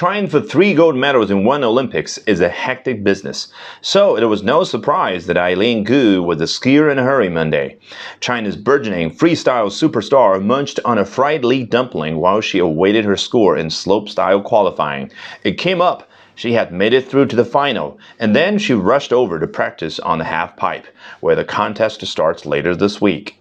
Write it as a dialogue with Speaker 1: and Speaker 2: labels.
Speaker 1: Trying for three gold medals in one Olympics is a hectic business, so it was no surprise that Eileen Gu was a skier in a hurry Monday. China's burgeoning freestyle superstar munched on a fried Lee dumpling while she awaited her score in slopestyle qualifying. It came up she had made it through to the final, and then she rushed over to practice on the half pipe, where the contest starts later this week.